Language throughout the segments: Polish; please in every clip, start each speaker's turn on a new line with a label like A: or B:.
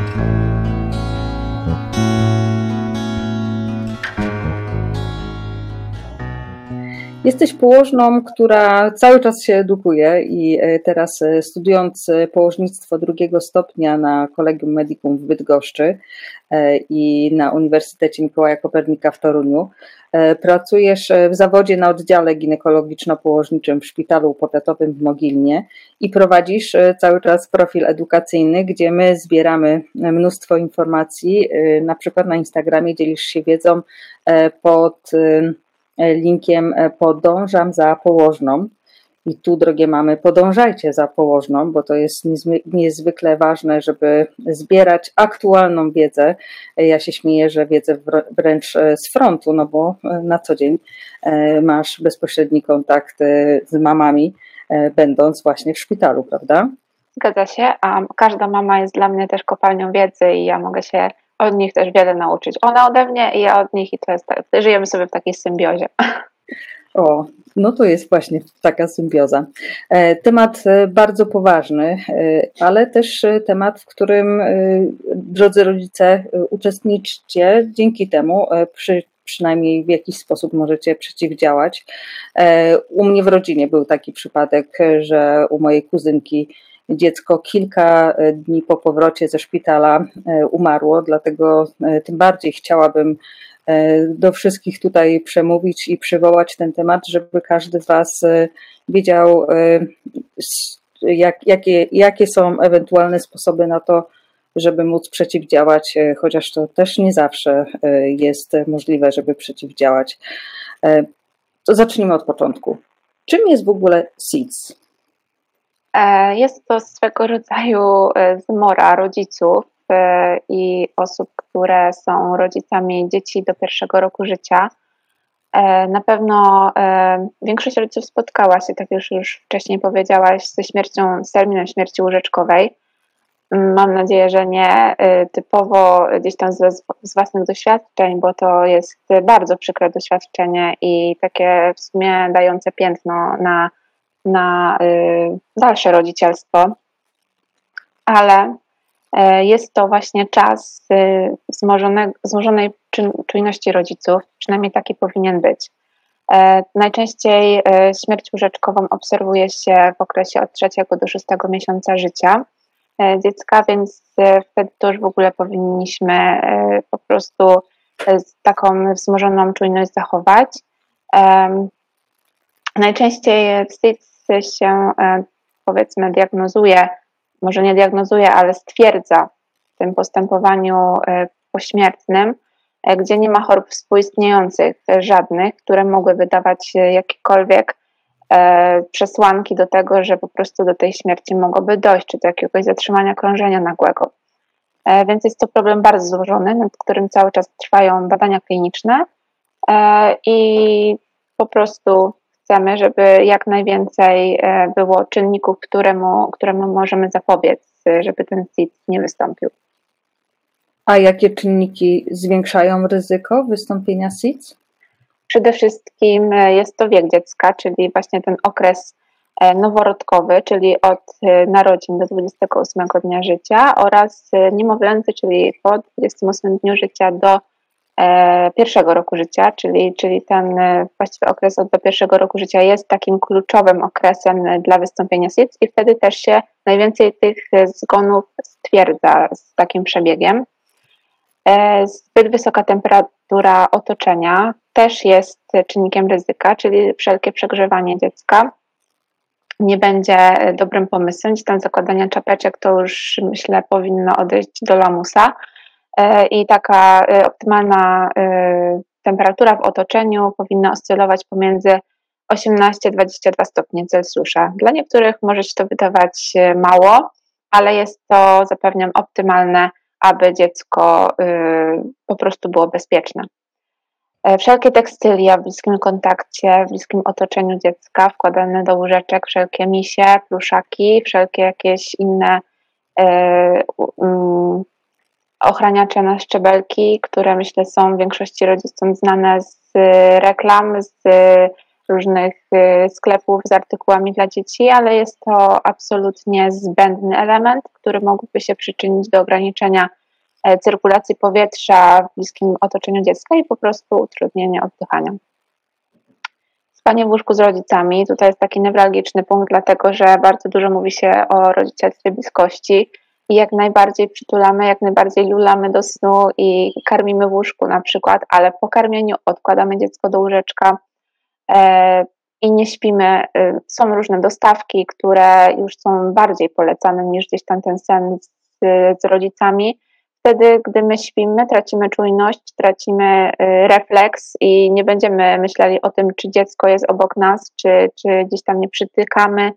A: Thank you. Jesteś położną, która cały czas się edukuje i e, teraz e, studiując e, położnictwo drugiego stopnia na Kolegium Medicum w Bydgoszczy i na Uniwersytecie Mikołaja Kopernika w Toruniu, pracujesz w zawodzie na oddziale ginekologiczno-położniczym w Szpitalu Powiatowym w Mogilnie i prowadzisz cały czas profil edukacyjny, gdzie my zbieramy mnóstwo informacji, na przykład na Instagramie dzielisz się wiedzą pod linkiem e, podążam za położną. I tu, drogie mamy, podążajcie za położną, bo to jest niezwykle ważne, żeby zbierać aktualną wiedzę. Ja się śmieję, że wiedzę wręcz e, z frontu, no bo e, na co dzień masz bezpośredni kontakt z mamami, będąc właśnie w szpitalu, prawda?
B: Zgadza się, a każda mama jest dla mnie też kopalnią wiedzy i ja mogę się od nich też wiele nauczyć. One ode mnie i ja od nich i to jest tak, żyjemy sobie w takiej symbiozie.
A: O, no to jest właśnie taka symbioza. E, temat e, bardzo poważny, e, ale też temat, w którym drodzy rodzice uczestniczcie. Dzięki temu przy, przynajmniej w jakiś sposób możecie przeciwdziałać. U mnie w rodzinie był taki przypadek, że u mojej kuzynki dziecko kilka e, dni po powrocie ze szpitala e, umarło, dlatego e, tym bardziej chciałabym do wszystkich tutaj przemówić i przywołać ten temat, żeby każdy z Was wiedział, jak, jakie, jakie są ewentualne sposoby na to, żeby móc przeciwdziałać, chociaż to też nie zawsze jest możliwe, żeby przeciwdziałać. To zacznijmy od początku. Czym jest w ogóle SIDS?
B: E, jest to swego rodzaju e, zmora rodziców e, i osób, które są rodzicami dzieci do pierwszego roku życia. Na pewno większość rodziców spotkała się, tak już, już wcześniej powiedziałaś, ze śmiercią, z terminem śmierci łóżeczkowej. Mam nadzieję, że nie typowo gdzieś tam z, z własnych doświadczeń, bo to jest bardzo przykre doświadczenie i takie w sumie dające piętno na na y, dalsze rodzicielstwo, ale y, jest to właśnie czas y, wzmożonej czujności rodziców, przynajmniej taki powinien być. E, najczęściej śmierć łóżeczkową obserwuje się w okresie od trzeciego do szóstego miesiąca życia e, dziecka, więc wtedy to już w ogóle powinniśmy po prostu taką wzmożoną czujność zachować. Najczęściej wstyd się e, powiedzmy diagnozuje, może nie diagnozuje, ale stwierdza w tym postępowaniu e, pośmiertnym, e, gdzie nie ma chorób współistniejących żadnych, które mogły wydawać jakiekolwiek przesłanki do tego, że po prostu do tej śmierci mogłoby dojść, czy do jakiegoś zatrzymania krążenia nagłego. Więc jest to problem bardzo złożony, nad którym cały czas trwają badania kliniczne i po prostu chcemy, żeby jak najwięcej e, było czynników, któremu, któremu możemy zapobiec, żeby ten CID nie wystąpił.
A: A jakie czynniki zwiększają ryzyko wystąpienia SIDS?
B: Przede wszystkim e, jest to wiek dziecka, czyli właśnie ten okres e, noworodkowy, czyli od narodzin do 28 dnia życia oraz niemowlęcy, czyli po 28 dniu życia do E, pierwszego roku życia, czyli, czyli ten e, właściwy okres od do pierwszego roku życia jest takim kluczowym okresem dla wystąpienia SIDS i wtedy też się najwięcej tych zgonów stwierdza z takim przebiegiem. E, zbyt wysoka temperatura otoczenia też jest czynnikiem ryzyka, czyli wszelkie przegrzewanie dziecka nie będzie dobrym pomysłem. Gdzieś tam zakładanie czapeczek to już myślę powinno odejść do lamusa E, i taka e, optymalna e, temperatura w otoczeniu powinna oscylować pomiędzy 18-22 stopnie Celsjusza. Dla niektórych może się to wydawać mało, ale jest to, zapewniam, optymalne, aby dziecko po prostu było bezpieczne. Wszelkie tekstylia w bliskim kontakcie, w bliskim otoczeniu dziecka, wkładane do łóżeczek, wszelkie misie, pluszaki, wszelkie jakieś inne ochraniacze na szczebelki, które myślę są większości rodzicom znane z reklam, z różnych sklepów z artykułami dla dzieci, ale jest to absolutnie zbędny element, który mógłby się przyczynić do ograniczenia cyrkulacji powietrza w bliskim otoczeniu dziecka i po prostu utrudnienia oddychania. Spanie w łóżku z rodzicami. Tutaj jest taki newralgiczny punkt, dlatego że bardzo dużo mówi się o rodzicielstwie bliskości i jak najbardziej przytulamy, jak najbardziej lulamy do snu i karmimy w łóżku na przykład, ale po karmieniu odkładamy dziecko do łóżeczka e, i nie śpimy. E, są różne dostawki, które już są bardziej polecane niż gdzieś tam ten sen z, z rodzicami wtedy, gdy my śpimy, tracimy czujność, tracimy y, refleks i nie będziemy myśleli o tym, czy dziecko jest obok nas, czy, czy gdzieś tam nie przytykamy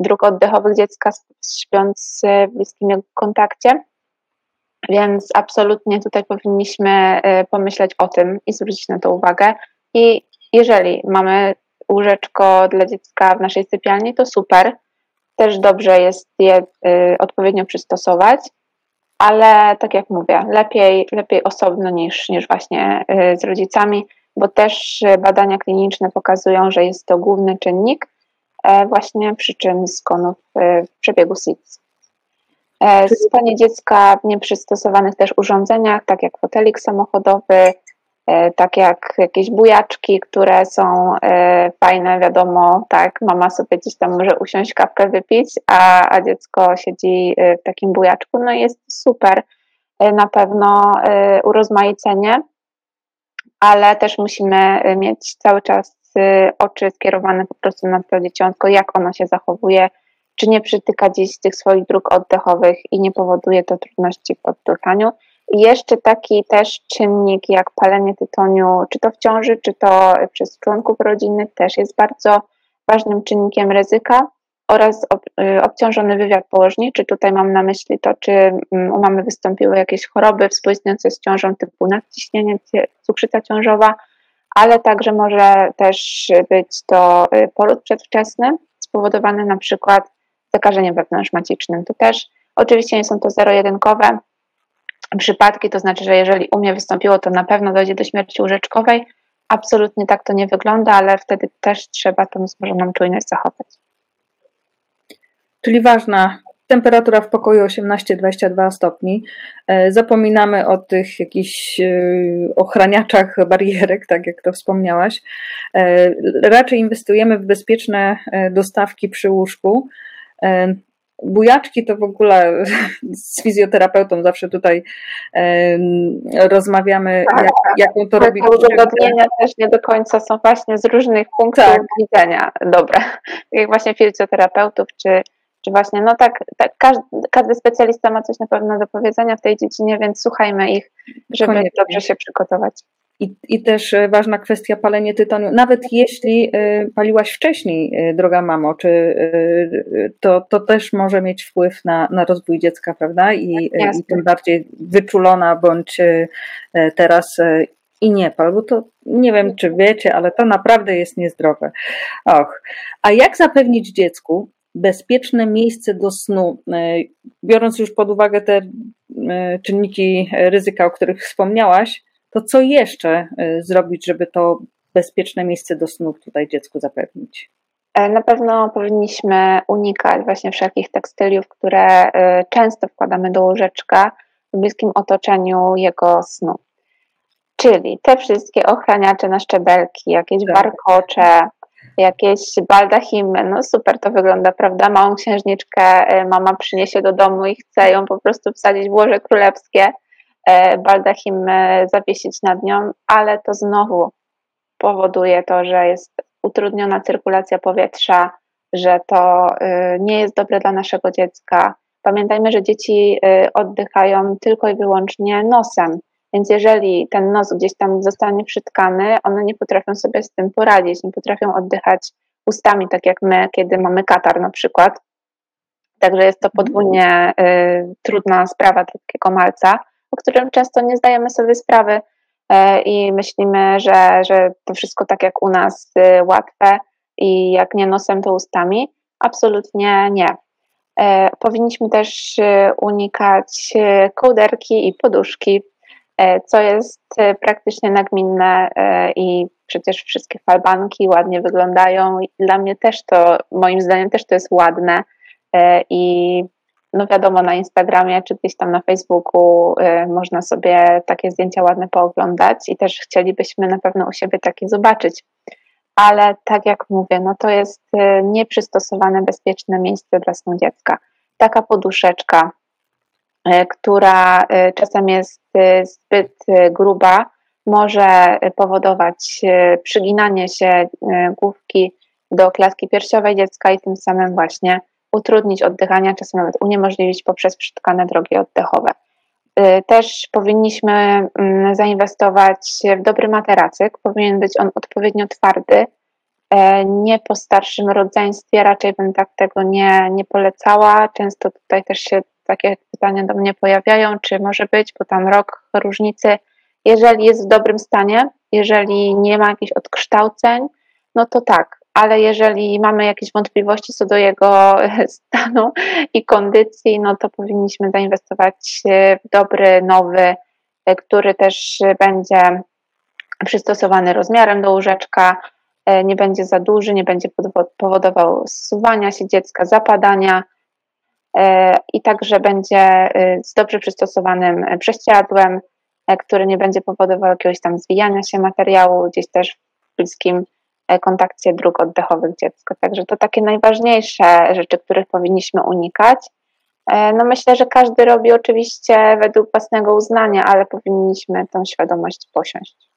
B: dróg oddechowych dziecka śpiąc w bliskim kontakcie. Więc absolutnie tutaj powinniśmy y, pomyśleć o tym i zwrócić na to uwagę. I jeżeli mamy łóżeczko dla dziecka w naszej sypialni, to super. Też dobrze jest je odpowiednio przystosować ale tak jak mówię, lepiej, lepiej osobno niż, niż właśnie z rodzicami, bo też badania kliniczne pokazują, że jest to główny czynnik e, właśnie przyczyn zgonów y, w przebiegu SIDS. E, spanie dziecka w nieprzystosowanych też urządzeniach, tak jak fotelik samochodowy, E, tak jak jakieś bujaczki, które są e, fajne, wiadomo, tak, mama sobie gdzieś tam może usiąść, kawkę wypić, a, a dziecko siedzi e, w takim bujaczku, no jest super, na pewno urozmaicenie, ale też musimy mieć cały czas oczy skierowane po prostu na to dzieciątko, jak ono się zachowuje, czy nie przytyka gdzieś tych swoich dróg oddechowych i nie powoduje to trudności w oddychaniu. I jeszcze taki też czynnik jak palenie tytoniu, czy to w ciąży, czy to przez członków rodziny, też jest bardzo ważnym czynnikiem ryzyka oraz y, obciążony wywiad położniczy. Tutaj mam na myśli to, czy mm, u mamy wystąpiły jakieś choroby współistniejące z ciążą typu nadciśnienie, cukrzyca ciążowa, ale także może też być to y, poród przedwczesny spowodowany na przykład zakażeniem wewnątrzmacicznym. To też oczywiście nie są to zero-jedynkowe przypadki, to znaczy, że jeżeli u mnie wystąpiło, to na pewno dojdzie do śmierci łóżeczkowej. Absolutnie tak to nie wygląda, ale wtedy też trzeba tą wzmożoną czujność zachować.
A: Czyli ważna temperatura w pokoju 18-22 stopni. E, zapominamy o tych jakichś e, ochraniaczach barierek, tak jak to wspomniałaś. E, raczej inwestujemy w bezpieczne dostawki przy łóżku. Bujaczki to w ogóle z fizjoterapeutą zawsze tutaj rozmawiamy, tak, jak, jaką to robi.
B: Uzgodnienia też nie do końca są właśnie z różnych punktów tak. widzenia dobre. Jak właśnie fizjoterapeutów, czy, czy właśnie, no tak, tak każdy, każdy, specjalista ma coś na pewno do powiedzenia w tej dziedzinie, więc słuchajmy ich, żeby Koniecznie. dobrze się przygotować.
A: I, I też e, ważna kwestia palenie tytoniu. Nawet jeśli e, paliłaś wcześniej, e, droga mamo, czy to, to też może mieć wpływ na, na rozwój dziecka, prawda? I, I tym bardziej wyczulona bądź teraz i nie pal, bo to nie wiem, czy wiecie, ale to naprawdę jest niezdrowe. Och, a jak zapewnić dziecku bezpieczne miejsce do snu, biorąc już pod uwagę te czynniki ryzyka, o których wspomniałaś, to co jeszcze y, zrobić, żeby to bezpieczne miejsce do snów tutaj dziecku zapewnić?
B: E, na pewno powinniśmy unikać właśnie wszelkich tekstyliów, które często wkładamy do łóżeczka w bliskim otoczeniu jego snu. Czyli te wszystkie ochraniacze na szczebelki, jakieś tak. warkocze, jakieś baldachimy, no super to wygląda, prawda? Małą księżniczkę y, mama przyniesie do domu i chce ją po prostu wsadzić w łoże królewskie, E, baldachim e, zawiesić nad nią, ale to znowu powoduje to, że jest utrudniona cyrkulacja powietrza, że to e, nie jest dobre dla naszego dziecka. Pamiętajmy, że dzieci oddychają tylko i wyłącznie nosem, więc jeżeli ten nos gdzieś tam zostanie przytkany, one nie potrafią sobie z tym poradzić, nie potrafią oddychać ustami, tak jak my, kiedy mamy katar na przykład. Także jest to podwójnie y, trudna sprawa takiego malca o którym często nie zdajemy sobie sprawy e, i myślimy, że, że to wszystko tak jak u nas y, łatwe i jak nie nosem, to ustami. Absolutnie nie. E, powinniśmy też y, unikać y, kołderki i poduszki. Co jest praktycznie nagminne i przecież wszystkie falbanki ładnie wyglądają. Dla mnie też to, moim zdaniem też to jest ładne i no wiadomo, na Instagramie czy gdzieś tam na Facebooku można sobie takie zdjęcia ładne pooglądać i też chcielibyśmy na pewno u siebie takie zobaczyć. Ale tak jak mówię, no to jest nieprzystosowane, bezpieczne miejsce dla snu dziecka. Taka poduszeczka, która y, czasem jest y, zbyt gruba, może powodować przyginanie się główki do klatki piersiowej dziecka i tym samym właśnie utrudnić oddychanie, czasem nawet uniemożliwić poprzez przytkane drogi oddechowe. Też powinniśmy mm, zainwestować w dobry materacyk. Powinien być on odpowiednio twardy. E, nie po starszym rodzeństwie, raczej bym tak tego nie, nie polecała. Często tutaj też się takie pytania do mnie pojawiają, czy może być, bo tam rok różnicy. Jeżeli jest w dobrym stanie, jeżeli nie ma jakichś odkształceń, no to tak, ale jeżeli mamy jakieś wątpliwości co do jego stanu i kondycji, no to powinniśmy zainwestować w dobry, nowy, który też będzie przystosowany rozmiarem do łóżeczka, nie będzie za duży, nie będzie powodował zsuwania się dziecka, zapadania i także będzie z dobrze przystosowanym prześcieradłem, który nie będzie powodował jakiegoś tam zwijania się materiału gdzieś też w bliskim E, kontakcie dróg oddechowych dziecka. Także to takie najważniejsze rzeczy, których powinniśmy unikać. E, no myślę, że każdy robi oczywiście według własnego uznania, ale powinniśmy tą świadomość posiąść.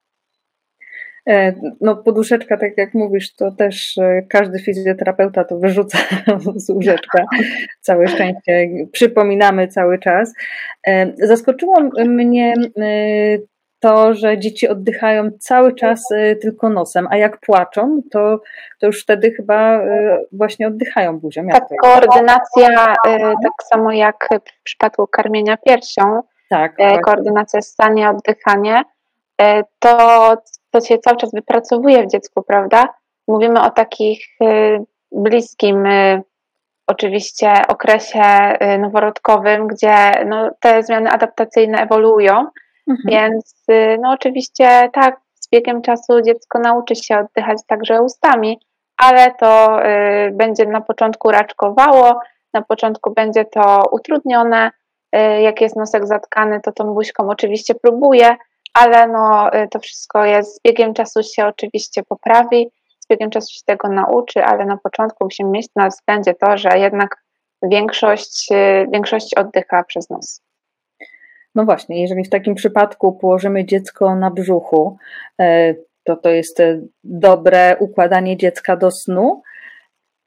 A: E, no, poduszeczka, tak jak mówisz, to też każdy fizjoterapeuta to wyrzuca z łóżeczka. Całe szczęście przypominamy cały czas. Zaskoczyło mnie to, że dzieci oddychają cały czas tylko nosem, a jak płaczą, to, to już wtedy chyba właśnie oddychają buzią.
B: Tak, koordynacja, tak samo jak w przypadku karmienia piersią, tak, koordynacja stanie, oddychanie, to, to się cały czas wypracowuje w dziecku, prawda? Mówimy o takich bliskim oczywiście okresie noworodkowym, gdzie no, te zmiany adaptacyjne ewoluują, Mhm. Więc y, no oczywiście tak, z biegiem czasu dziecko nauczy się oddychać także ustami, ale to y, będzie na początku raczkowało, na początku będzie to utrudnione. Y, jak jest nosek zatkany, to tą buźką oczywiście próbuje, ale no, y, to wszystko jest z biegiem czasu się oczywiście poprawi, z biegiem czasu się tego nauczy, ale na początku musimy mieć na względzie to, że jednak większość, y, większość oddycha przez nos.
A: No właśnie, jeżeli w takim przypadku położymy dziecko na brzuchu, e, to to jest e, dobre układanie dziecka do snu.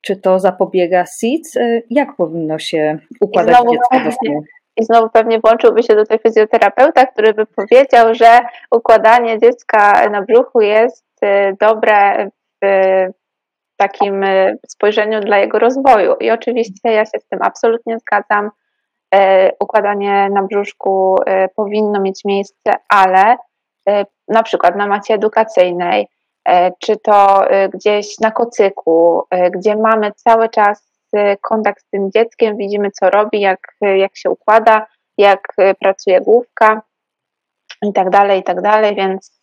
A: Czy to zapobiega SIDS? E, jak powinno się układać dziecko do snu?
B: I znowu pewnie włączyłby się do tej fizjoterapeuta, który by powiedział, że układanie dziecka na brzuchu jest dobre w takim spojrzeniu dla jego rozwoju. I oczywiście ja się z tym absolutnie zgadzam. E, układanie na brzuszku powinno mieć miejsce, ale na przykład na macie edukacyjnej, czy to gdzieś na kocyku, gdzie mamy cały czas kontakt z tym dzieckiem, widzimy co robi, jak, jak się układa, jak pracuje główka i tak dalej, i tak dalej, więc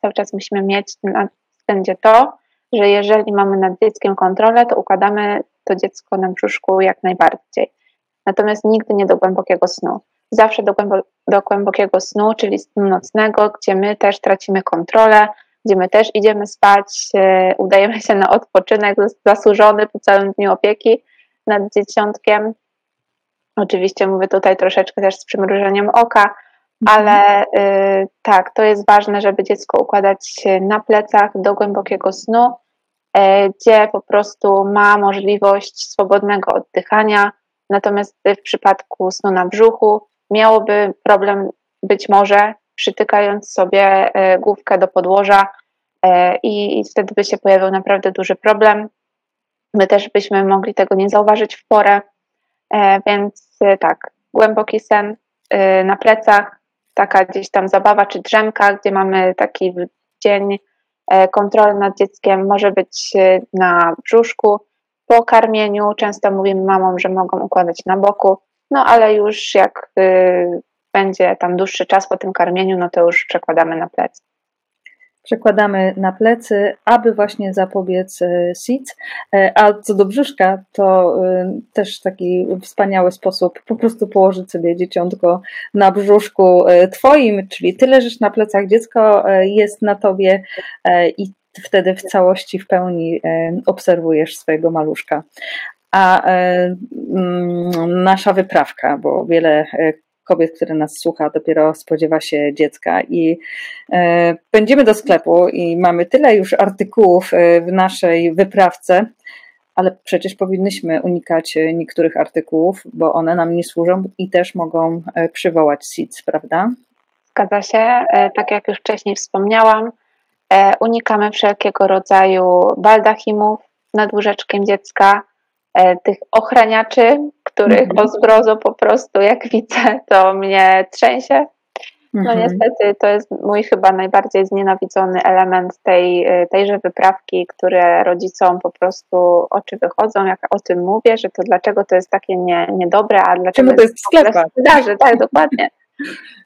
B: cały czas musimy mieć na względzie to, że jeżeli mamy nad dzieckiem kontrolę, to układamy to dziecko na brzuszku jak najbardziej natomiast nigdy nie do głębokiego snu. Zawsze do, głębo, do głębokiego snu, czyli snu nocnego, gdzie my też tracimy kontrolę, gdzie my też idziemy spać, e, udajemy się na odpoczynek zasłużony po całym dniu opieki nad dzieciątkiem. Oczywiście mówię tutaj troszeczkę też z przymrużeniem oka, mhm. ale y, tak, to jest ważne, żeby dziecko układać na plecach do głębokiego snu, y, gdzie po prostu ma możliwość swobodnego oddychania, Natomiast w przypadku snu na brzuchu miałoby problem być może przytykając sobie e, główkę do podłoża e, i, wtedy by się pojawił naprawdę duży problem. My też byśmy mogli tego nie zauważyć w porę, e, więc tak, głęboki sen na plecach, taka gdzieś tam zabawa czy drzemka, gdzie mamy taki dzień kontroli nad dzieckiem, może być na brzuszku, po karmieniu często mówimy mamom, że mogą układać na boku, no ale już jak będzie tam dłuższy czas po tym karmieniu, no to już przekładamy na plecy
A: przekładamy na plecy, aby właśnie zapobiec e, SIDS. E, a co do brzuszka, to e, też taki wspaniały sposób po prostu położyć sobie dzieciątko na brzuszku twoim, czyli ty leżysz na plecach, dziecko jest na tobie i wtedy w całości, w pełni obserwujesz swojego maluszka. A mm, nasza wyprawka, bo wiele kobiet, które nas słucha, dopiero spodziewa się dziecka i e, będziemy do sklepu i mamy tyle już artykułów e, w naszej wyprawce, ale przecież powinnyśmy unikać niektórych artykułów, bo one nam nie służą i też mogą e, przywołać SIDS, prawda?
B: Zgadza się. Tak jak już wcześniej wspomniałam, unikamy wszelkiego rodzaju baldachimów nad łóżeczkiem dziecka, tych ochraniaczy, których mm -hmm. po prostu jak widzę, to mnie trzęsie. No -hmm. niestety to jest mój chyba najbardziej znienawidzony element tej, tejże wyprawki, które rodzicom po prostu oczy wychodzą, jak o tym mówię, że to dlaczego to jest takie nie, niedobre, a dlaczego
A: Czemu to jest w sklepach?
B: Tak, dokładnie.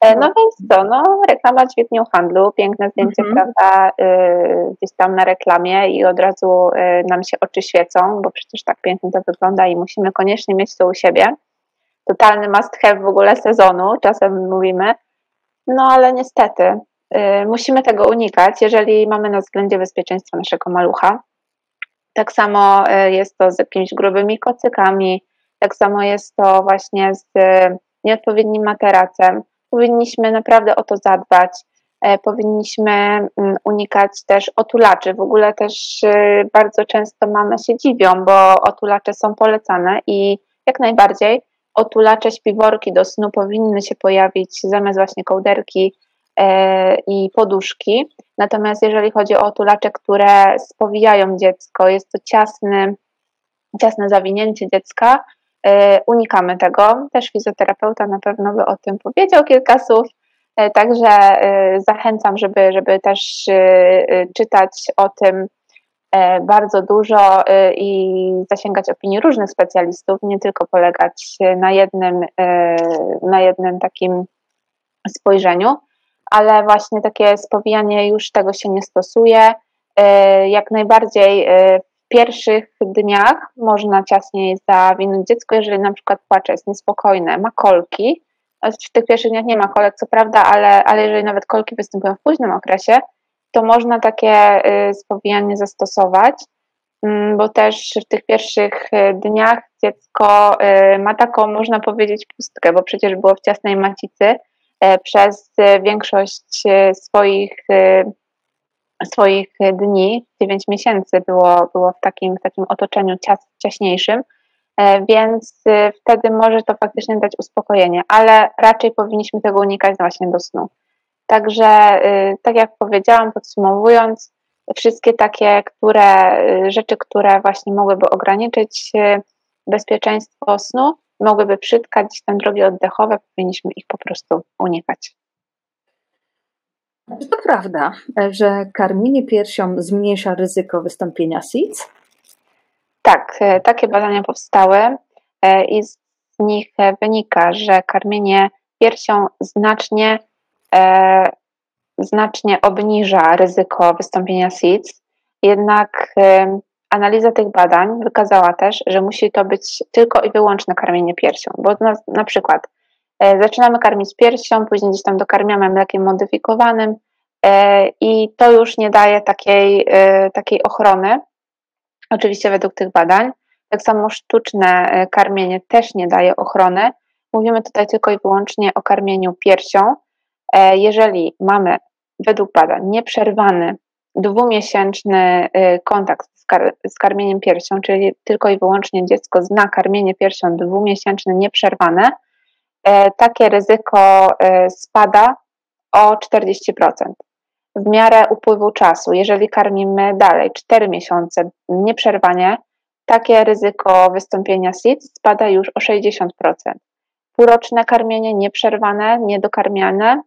B: E, no więc co, no reklama dźwignią handlu, piękne zdjęcie, mm -hmm. prawda, y, gdzieś tam na reklamie i od razu y, nam się oczy świecą, bo przecież tak pięknie to wygląda i musimy koniecznie mieć to u siebie. Totalny must have w ogóle sezonu, czasem mówimy. No ale niestety y, musimy tego unikać, jeżeli mamy na względzie bezpieczeństwo naszego malucha. Tak samo jest to z jakimiś grubymi kocykami, tak samo jest to właśnie z nieodpowiednim materacem. Powinniśmy naprawdę o to zadbać. E, powinniśmy mm, unikać też otulaczy. W ogóle też y, bardzo często mamy się dziwią, bo otulacze są polecane i jak najbardziej otulacze, śpiworki do snu powinny się pojawić zamiast właśnie kołderki e, i poduszki. Natomiast jeżeli chodzi o otulacze, które spowijają dziecko, jest to ciasny, ciasne zawinięcie dziecka, unikamy tego. Też fizjoterapeuta na pewno by o tym powiedział kilka słów. E, także e, zachęcam, żeby, żeby też czytać o tym bardzo dużo i zasięgać opinii różnych specjalistów, nie tylko polegać na jednym, na jednym takim spojrzeniu, ale właśnie takie spowijanie już tego się nie stosuje. Jak najbardziej pierwszych dniach można ciasniej zawinąć dziecko, jeżeli na przykład płacze, jest niespokojne, ma kolki. W tych pierwszych dniach nie ma kolek, co prawda, ale, ale jeżeli nawet kolki występują w późnym okresie, to można takie y, spowijanie zastosować, mm, bo też w tych pierwszych y, dniach dziecko y, ma taką, można powiedzieć, pustkę, bo przecież było w ciasnej macicy przez większość swoich swoich dni, 9 miesięcy było, było w, takim, w takim otoczeniu cias, ciaśniejszym, e, więc e, wtedy może to faktycznie dać uspokojenie, ale raczej powinniśmy tego unikać właśnie do snu. Także, e, tak jak powiedziałam, podsumowując, wszystkie takie które, rzeczy, które właśnie mogłyby ograniczyć bezpieczeństwo snu, mogłyby przytkać tam drogi oddechowe, powinniśmy ich po prostu unikać.
A: Czy to prawda, że karmienie piersią zmniejsza ryzyko wystąpienia SIDS?
B: Tak, e, takie badania powstały e, i z nich wynika, że karmienie piersią znacznie, e, znacznie obniża ryzyko wystąpienia SIDS. Jednak analiza tych badań wykazała też, że musi to być tylko i wyłączne karmienie piersią, bo na, na przykład E, zaczynamy karmić piersią, później gdzieś tam dokarmiamy mlekiem modyfikowanym e, i to już nie daje takiej, e, takiej ochrony, oczywiście według tych badań. Tak samo sztuczne karmienie też nie daje ochrony. Mówimy tutaj tylko i wyłącznie o karmieniu piersią. Jeżeli mamy według badań nieprzerwany dwumiesięczny kontakt z, kar z karmieniem piersią, czyli tylko i wyłącznie dziecko zna karmienie piersią dwumiesięczne nieprzerwane, E, takie ryzyko e, spada o 40%. W miarę upływu czasu, jeżeli karmimy dalej 4 miesiące nieprzerwanie, takie ryzyko wystąpienia SID spada już o 60%. Półroczne karmienie nieprzerwane, niedokarmiane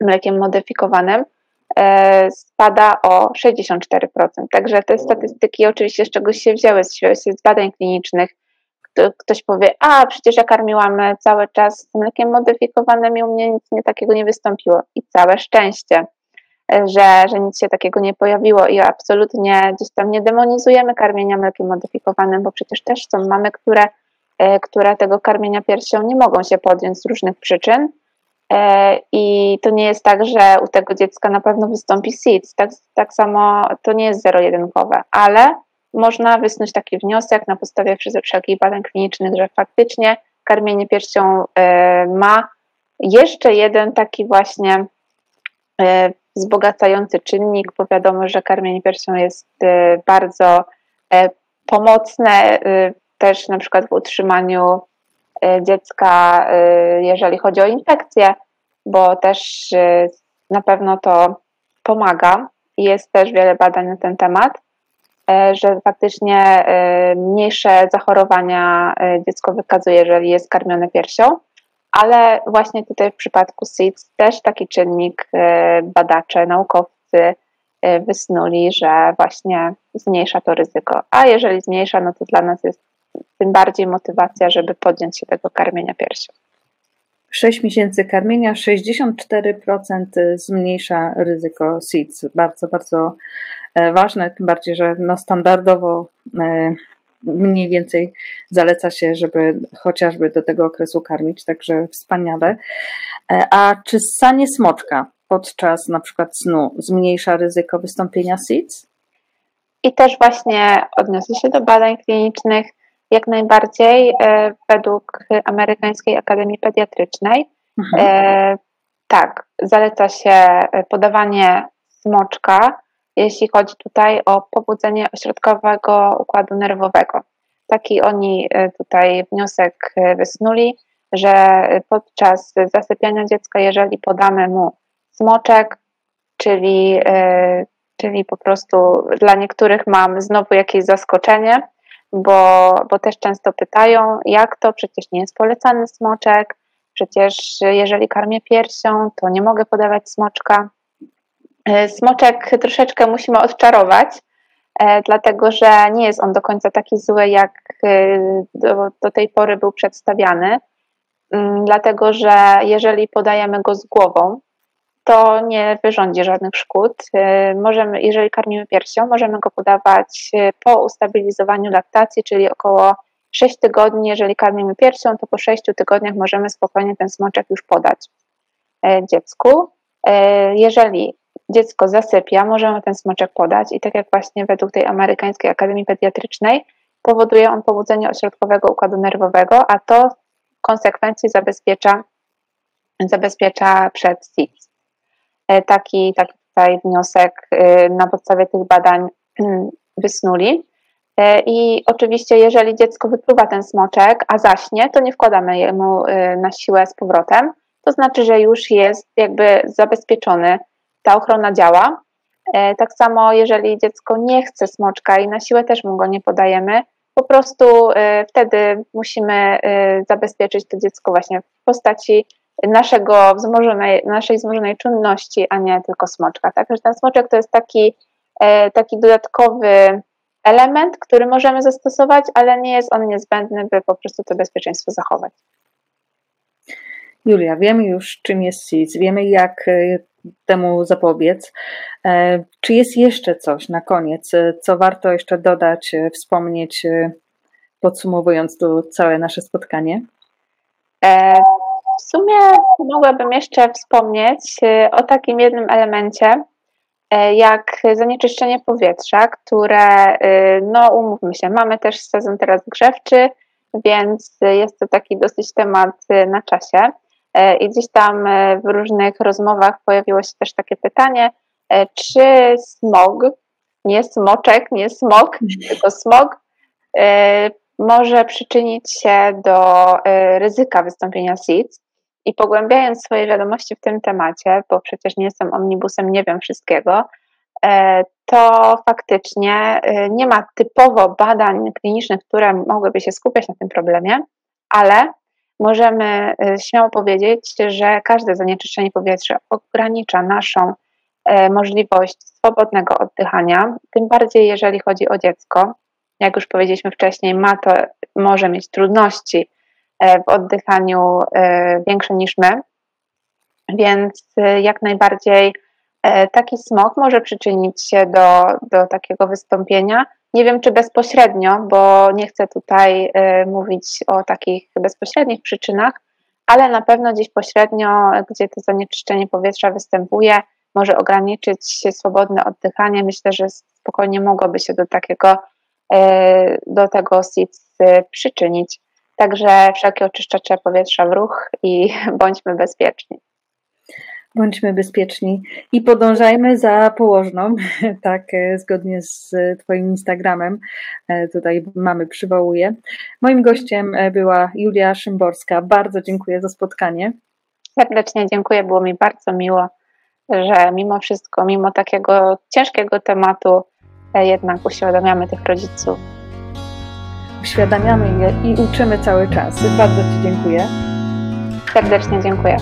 B: mlekiem modyfikowanym e, spada o 64%. Także te statystyki oczywiście z czegoś się wzięły, z badań klinicznych, ktoś powie, a przecież ja karmiłam cały czas mlekiem modyfikowanym i u mnie nic nie, takiego nie wystąpiło. I całe szczęście, że, że nic się takiego nie pojawiło i absolutnie gdzieś tam nie demonizujemy karmienia mlekiem modyfikowanym, bo przecież też są mamy, które, e, które tego karmienia piersią nie mogą się podjąć z różnych przyczyn. E, I to nie jest tak, że u tego dziecka na pewno wystąpi SIDS. Tak, tak samo to nie jest zero-jedynkowe, ale można wysnuć taki wniosek na podstawie wszelkich badań klinicznych, że faktycznie karmienie piersią e, ma jeszcze jeden taki właśnie e, wzbogacający czynnik, bo wiadomo, że karmienie piersią jest e, bardzo pomocne też na przykład w utrzymaniu dziecka, jeżeli chodzi o infekcję, bo też na pewno to pomaga. Jest też wiele badań na ten temat. E, że faktycznie e, mniejsze zachorowania e, dziecko wykazuje, jeżeli jest karmione piersią, ale właśnie tutaj w przypadku SIDS też taki czynnik badacze, naukowcy wysnuli, że właśnie zmniejsza to ryzyko. A jeżeli zmniejsza, no to dla nas jest tym bardziej motywacja, żeby podjąć się tego karmienia piersią.
A: 6 miesięcy karmienia 64% zmniejsza ryzyko SIDS. Bardzo, bardzo E, ważne, tym bardziej, że no standardowo e, mniej więcej zaleca się, żeby chociażby do tego okresu karmić, także wspaniale. E, a czy ssanie smoczka podczas na przykład snu zmniejsza ryzyko wystąpienia SIDS?
B: I też właśnie odniosę się do badań klinicznych. Jak najbardziej według Amerykańskiej Akademii Pediatrycznej mhm. tak, zaleca się podawanie smoczka jeśli chodzi tutaj o pobudzenie ośrodkowego układu nerwowego. Taki oni e, tutaj wniosek e, wysnuli, że podczas zasypiania dziecka, jeżeli podamy mu smoczek, czyli, e, czyli po prostu dla niektórych mam znowu jakieś zaskoczenie, bo, bo też często pytają, jak to, przecież nie jest polecany smoczek, przecież jeżeli karmię piersią, to nie mogę podawać smoczka. E, smoczek troszeczkę musimy odczarować, e, dlatego że nie jest on do końca taki zły, jak e, do, do tej pory był przedstawiany. Mm, dlatego, że jeżeli podajemy go z głową, to nie wyrządzi żadnych szkód. Możemy, jeżeli karmimy piersią, możemy go podawać po ustabilizowaniu laktacji, czyli około 6 tygodni. Jeżeli karmimy piersią, to po 6 tygodniach możemy spokojnie ten smoczek już podać dziecku. Jeżeli dziecko zasypia, możemy ten smoczek podać i tak jak właśnie według tej amerykańskiej Akademii Pediatrycznej powoduje on pobudzenie ośrodkowego układu nerwowego, a to w konsekwencji zabezpiecza, zabezpiecza przed SIDS. E, taki, taki tutaj wniosek e, na podstawie tych badań mm, wysnuli. E, I oczywiście, jeżeli dziecko wypluwa ten smoczek, a zaśnie, to nie wkładamy jemu na siłę z powrotem. To znaczy, że już jest jakby zabezpieczony ta ochrona działa. E, tak samo, jeżeli dziecko nie chce smoczka i na siłę też mu go nie podajemy, po prostu e, wtedy musimy zabezpieczyć to dziecko właśnie w postaci naszego wzmożonej, naszej wzmożonej czynności, a nie tylko smoczka. Także ten smoczek to jest taki, taki dodatkowy element, który możemy zastosować, ale nie jest on niezbędny, by po prostu to bezpieczeństwo zachować.
A: Julia, wiemy już, czym jest SIDS, wiemy, jak temu zapobiec. E, czy jest jeszcze coś na koniec, e, co warto jeszcze dodać, e, wspomnieć, podsumowując to całe nasze spotkanie?
B: W sumie mogłabym jeszcze wspomnieć o takim jednym elemencie, jak zanieczyszczenie powietrza, które, no umówmy się, mamy też sezon teraz grzewczy, więc jest to taki dosyć temat na czasie. I gdzieś tam w różnych rozmowach pojawiło się też takie pytanie, czy smog, nie smoczek, nie smog, tylko smog, może przyczynić się do ryzyka wystąpienia SIDS. I pogłębiając swoje wiadomości w tym temacie, bo przecież nie jestem omnibusem, nie wiem wszystkiego, to faktycznie nie ma typowo badań klinicznych, które mogłyby się skupiać na tym problemie, ale możemy y, śmiało powiedzieć, że każde zanieczyszczenie powietrza ogranicza naszą e, możliwość swobodnego oddychania, tym bardziej jeżeli chodzi o dziecko. jak już powiedzieliśmy wcześniej, ma to, może mieć trudności w oddychaniu większe niż my, więc jak najbardziej taki smog może przyczynić się do, do takiego wystąpienia. Nie wiem, czy bezpośrednio, bo nie chcę tutaj mówić o takich bezpośrednich przyczynach, ale na pewno gdzieś pośrednio, gdzie to zanieczyszczenie powietrza występuje, może ograniczyć swobodne oddychanie. Myślę, że spokojnie mogłoby się do takiego, e, do tego SIDS przyczynić. Także wszelkie oczyszczacze powietrza w ruch i bądźmy bezpieczni
A: bądźmy bezpieczni i podążajmy za położną, tak, e, zgodnie z Twoim Instagramem. E, tutaj mamy, przywołuję. Moim gościem e, była Julia Szymborska. Bardzo dziękuję za spotkanie.
B: Serdecznie dziękuję, było mi bardzo miło, że mimo wszystko, mimo takiego ciężkiego tematu, jednak uświadamiamy tych rodziców.
A: Uświadamiamy je i uczymy cały czas. Bardzo Ci dziękuję.
B: Serdecznie dziękuję.